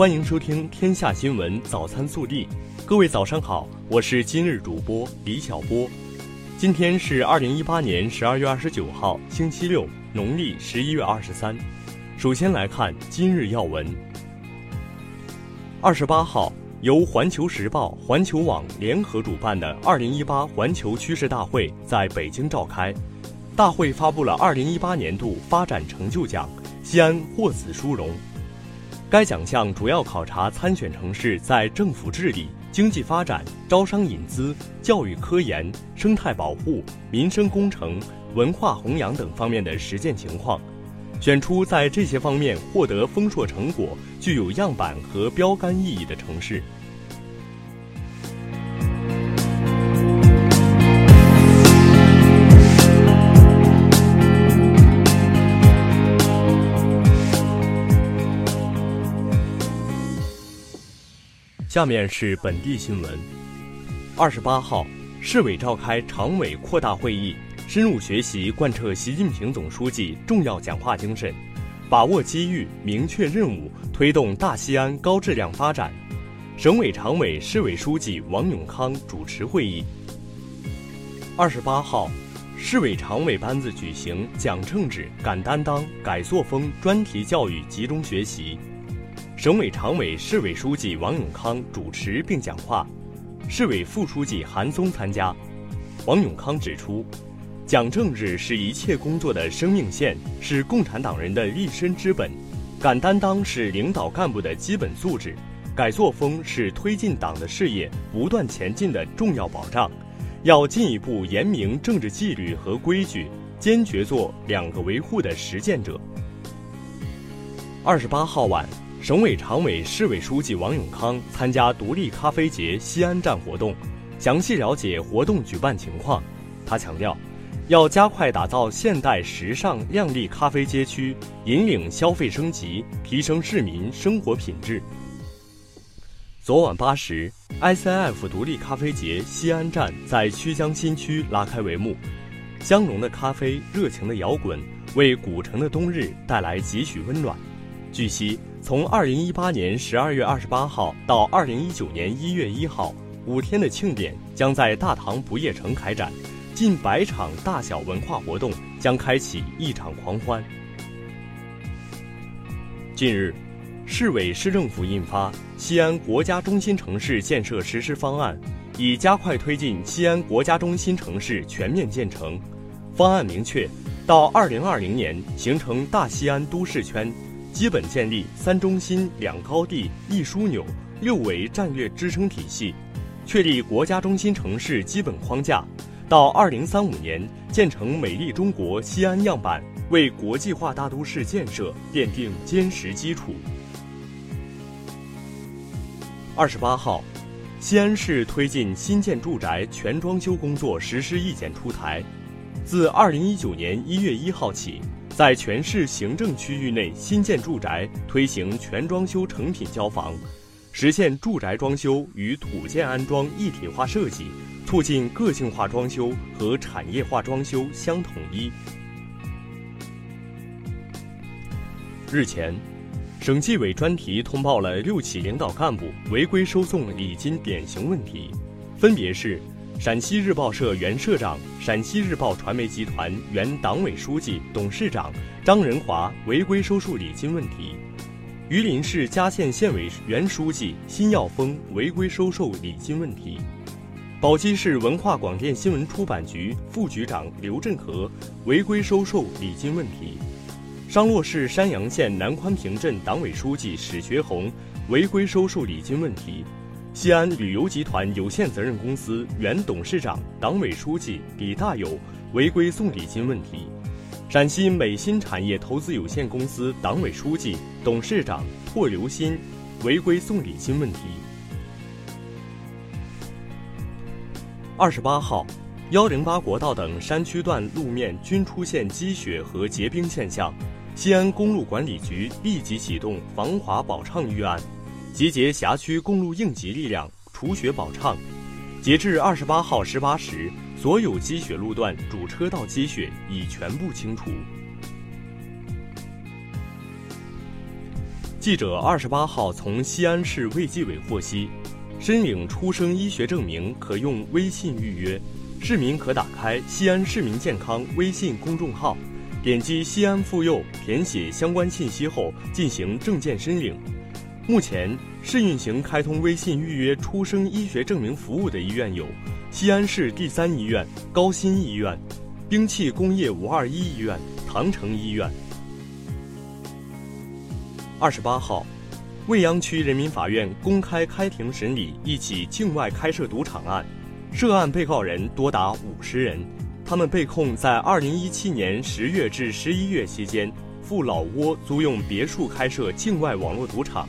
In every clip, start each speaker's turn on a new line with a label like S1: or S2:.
S1: 欢迎收听《天下新闻早餐速递》。各位早上好，我是今日主播李小波。今天是二零一八年十二月二十九号，星期六，农历十一月二十三。首先来看今日要闻。二十八号，由《环球时报》、环球网联合主办的二零一八环球趋势大会在北京召开。大会发布了二零一八年度发展成就奖，西安获此殊荣。该奖项主要考察参选城市在政府治理。经济发展、招商引资、教育科研、生态保护、民生工程、文化弘扬等方面的实践情况，选出在这些方面获得丰硕成果、具有样板和标杆意义的城市。下面是本地新闻。二十八号，市委召开常委扩大会议，深入学习贯彻习近平总书记重要讲话精神，把握机遇，明确任务，推动大西安高质量发展。省委常委、市委书记王永康主持会议。二十八号，市委常委班子举行讲政治、敢担当、改作风专题教育集中学习。省委常委、市委书记王永康主持并讲话，市委副书记韩松参加。王永康指出，讲政治是一切工作的生命线，是共产党人的立身之本；敢担当是领导干部的基本素质；改作风是推进党的事业不断前进的重要保障。要进一步严明政治纪律和规矩，坚决做两个维护的实践者。二十八号晚。省委常委、市委书记王永康参加独立咖啡节西安站活动，详细了解活动举办情况。他强调，要加快打造现代、时尚、靓丽咖啡街区，引领消费升级，提升市民生活品质。昨晚八时，ICF 独立咖啡节西安站在曲江新区拉开帷幕，香浓的咖啡、热情的摇滚，为古城的冬日带来几许温暖。据悉。从二零一八年十二月二十八号到二零一九年一月一号，五天的庆典将在大唐不夜城开展，近百场大小文化活动将开启一场狂欢。近日，市委市政府印发《西安国家中心城市建设实施方案》，以加快推进西安国家中心城市全面建成。方案明确，到二零二零年形成大西安都市圈。基本建立三中心、两高地、一枢纽、六维战略支撑体系，确立国家中心城市基本框架，到二零三五年建成美丽中国西安样板，为国际化大都市建设奠定坚实基础。二十八号，西安市推进新建住宅全装修工作实施意见出台，自二零一九年一月一号起。在全市行政区域内新建住宅推行全装修成品交房，实现住宅装修与土建安装一体化设计，促进个性化装修和产业化装修相统一。日前，省纪委专题通报了六起领导干部违规收送礼金典型问题，分别是。陕西日报社原社长、陕西日报传媒集团原党委书记、董事长张仁华违规收受礼金问题；榆林市嘉县县委原书记辛耀峰违规收受礼金问题；宝鸡市文化广电新闻出版局副局长刘振和违规收受礼金问题；商洛市山阳县南宽坪镇党委书记史学红违规收受礼金问题。西安旅游集团有限责任公司原董事长、党委书记李大友违规送礼金问题；陕西美新产业投资有限公司党委书记、董事长拓留新违规送礼金问题。二十八号，幺零八国道等山区段路面均出现积雪和结冰现象，西安公路管理局立即启动防滑保畅预案。集结辖区公路应急力量除雪保畅，截至二十八号十八时，所有积雪路段主车道积雪已全部清除。记者二十八号从西安市卫计委获悉，申领出生医学证明可用微信预约，市民可打开西安市民健康微信公众号，点击西安妇幼，填写相关信息后进行证件申领。目前，试运行开通微信预约出生医学证明服务的医院有西安市第三医院、高新医院、兵器工业五二一医院、唐城医院。二十八号，未央区人民法院公开开庭审理一起境外开设赌场案，涉案被告人多达五十人，他们被控在二零一七年十月至十一月期间赴老挝租用别墅开设境外网络赌场。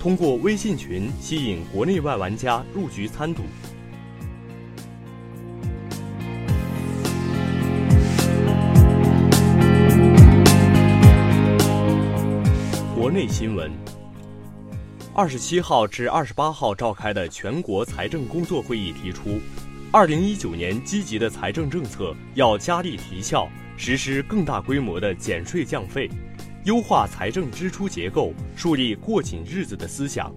S1: 通过微信群吸引国内外玩家入局参赌。国内新闻：二十七号至二十八号召开的全国财政工作会议提出，二零一九年积极的财政政策要加力提效，实施更大规模的减税降费。优化财政支出结构，树立过紧日子的思想，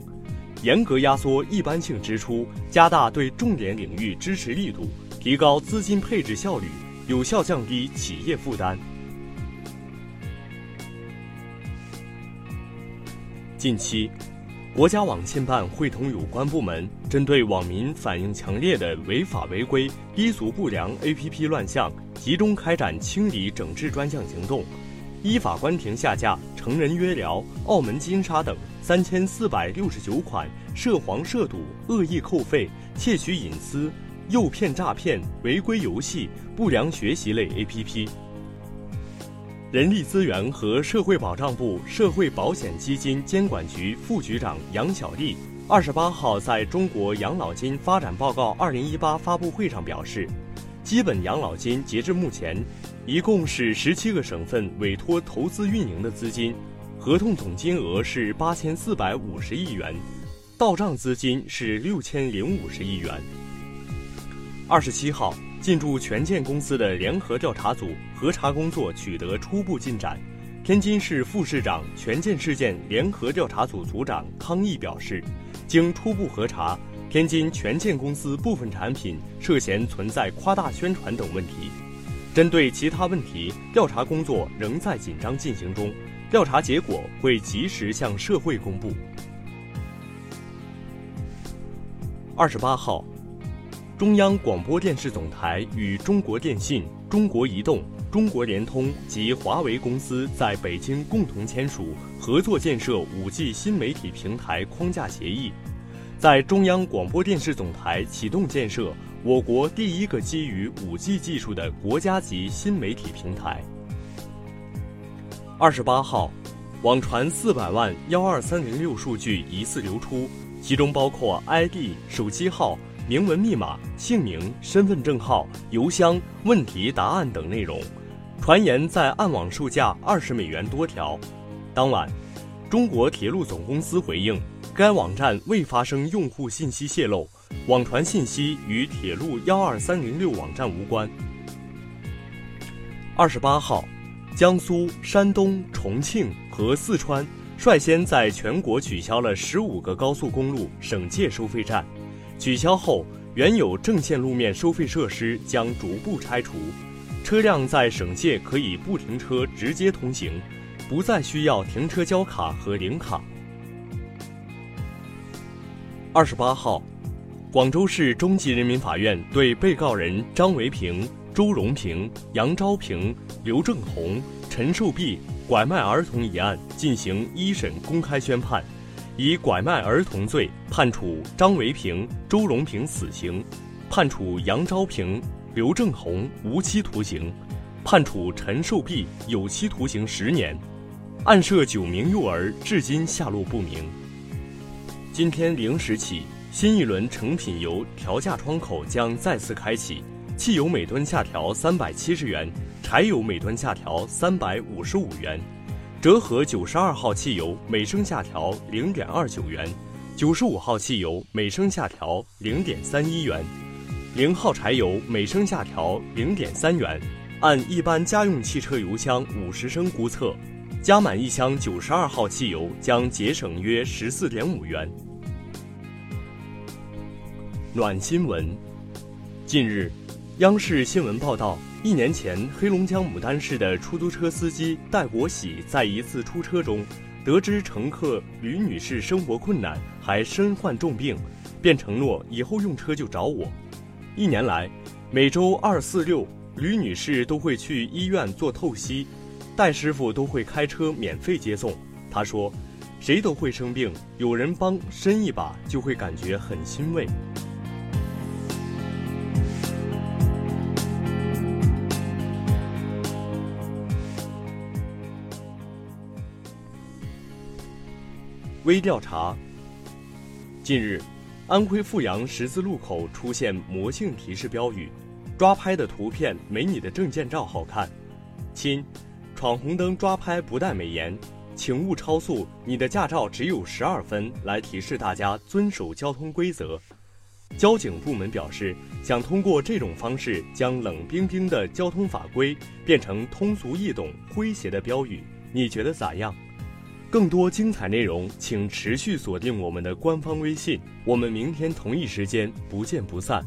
S1: 严格压缩一般性支出，加大对重点领域支持力度，提高资金配置效率，有效降低企业负担。近期，国家网信办会同有关部门，针对网民反映强烈的违法违规、低俗不良 APP 乱象，集中开展清理整治专项行动。依法关停下架成人约聊、澳门金沙等三千四百六十九款涉黄涉赌、恶意扣费、窃取隐私、诱骗诈骗、违规游戏、不良学习类 APP。人力资源和社会保障部社会保险基金监管局副局长杨小丽二十八号在中国养老金发展报告二零一八发布会上表示，基本养老金截至目前。一共是十七个省份委托投资运营的资金，合同总金额是八千四百五十亿元，到账资金是六千零五十亿元。二十七号，进驻权健公司的联合调查组核查工作取得初步进展。天津市副市长、权健事件联合调查组组长康毅表示，经初步核查，天津权健公司部分产品涉嫌存在夸大宣传等问题。针对其他问题，调查工作仍在紧张进行中，调查结果会及时向社会公布。二十八号，中央广播电视总台与中国电信、中国移动、中国联通及华为公司在北京共同签署合作建设五 G 新媒体平台框架协议，在中央广播电视总台启动建设。我国第一个基于 5G 技术的国家级新媒体平台。二十八号，网传四百万幺二三零六数据疑似流出，其中包括 ID、手机号、明文密码、姓名、身份证号、邮箱、问题答案等内容，传言在暗网售价二十美元多条。当晚，中国铁路总公司回应，该网站未发生用户信息泄露。网传信息与铁路幺二三零六网站无关。二十八号，江苏、山东、重庆和四川率先在全国取消了十五个高速公路省界收费站。取消后，原有正线路面收费设施将逐步拆除，车辆在省界可以不停车直接通行，不再需要停车交卡和领卡。二十八号。广州市中级人民法院对被告人张维平、周荣平、杨昭平、刘正红、陈寿碧拐卖儿童一案进行一审公开宣判，以拐卖儿童罪判处张维平、周荣平死刑，判处杨昭平、刘正红无期徒刑，判处陈寿碧有期徒刑十年。案涉九名幼儿至今下落不明。今天零时起。新一轮成品油调价窗口将再次开启，汽油每吨下调三百七十元，柴油每吨下调三百五十五元，折合九十二号汽油每升下调零点二九元，九十五号汽油每升下调零点三一元，零号柴油每升下调零点三元，按一般家用汽车油箱五十升估测。加满一箱九十二号汽油将节省约十四点五元。暖新闻，近日，央视新闻报道，一年前，黑龙江牡丹市的出租车司机戴国喜在一次出车中，得知乘客吕女士生活困难，还身患重病，便承诺以后用车就找我。一年来，每周二、四、六，吕女士都会去医院做透析。戴师傅都会开车免费接送。他说：“谁都会生病，有人帮伸一把，就会感觉很欣慰。”微调查。近日，安徽阜阳十字路口出现魔性提示标语：“抓拍的图片没你的证件照好看。”亲。闯红灯抓拍不带美颜，请勿超速。你的驾照只有十二分，来提示大家遵守交通规则。交警部门表示，想通过这种方式将冷冰冰的交通法规变成通俗易懂、诙谐的标语。你觉得咋样？更多精彩内容，请持续锁定我们的官方微信。我们明天同一时间不见不散。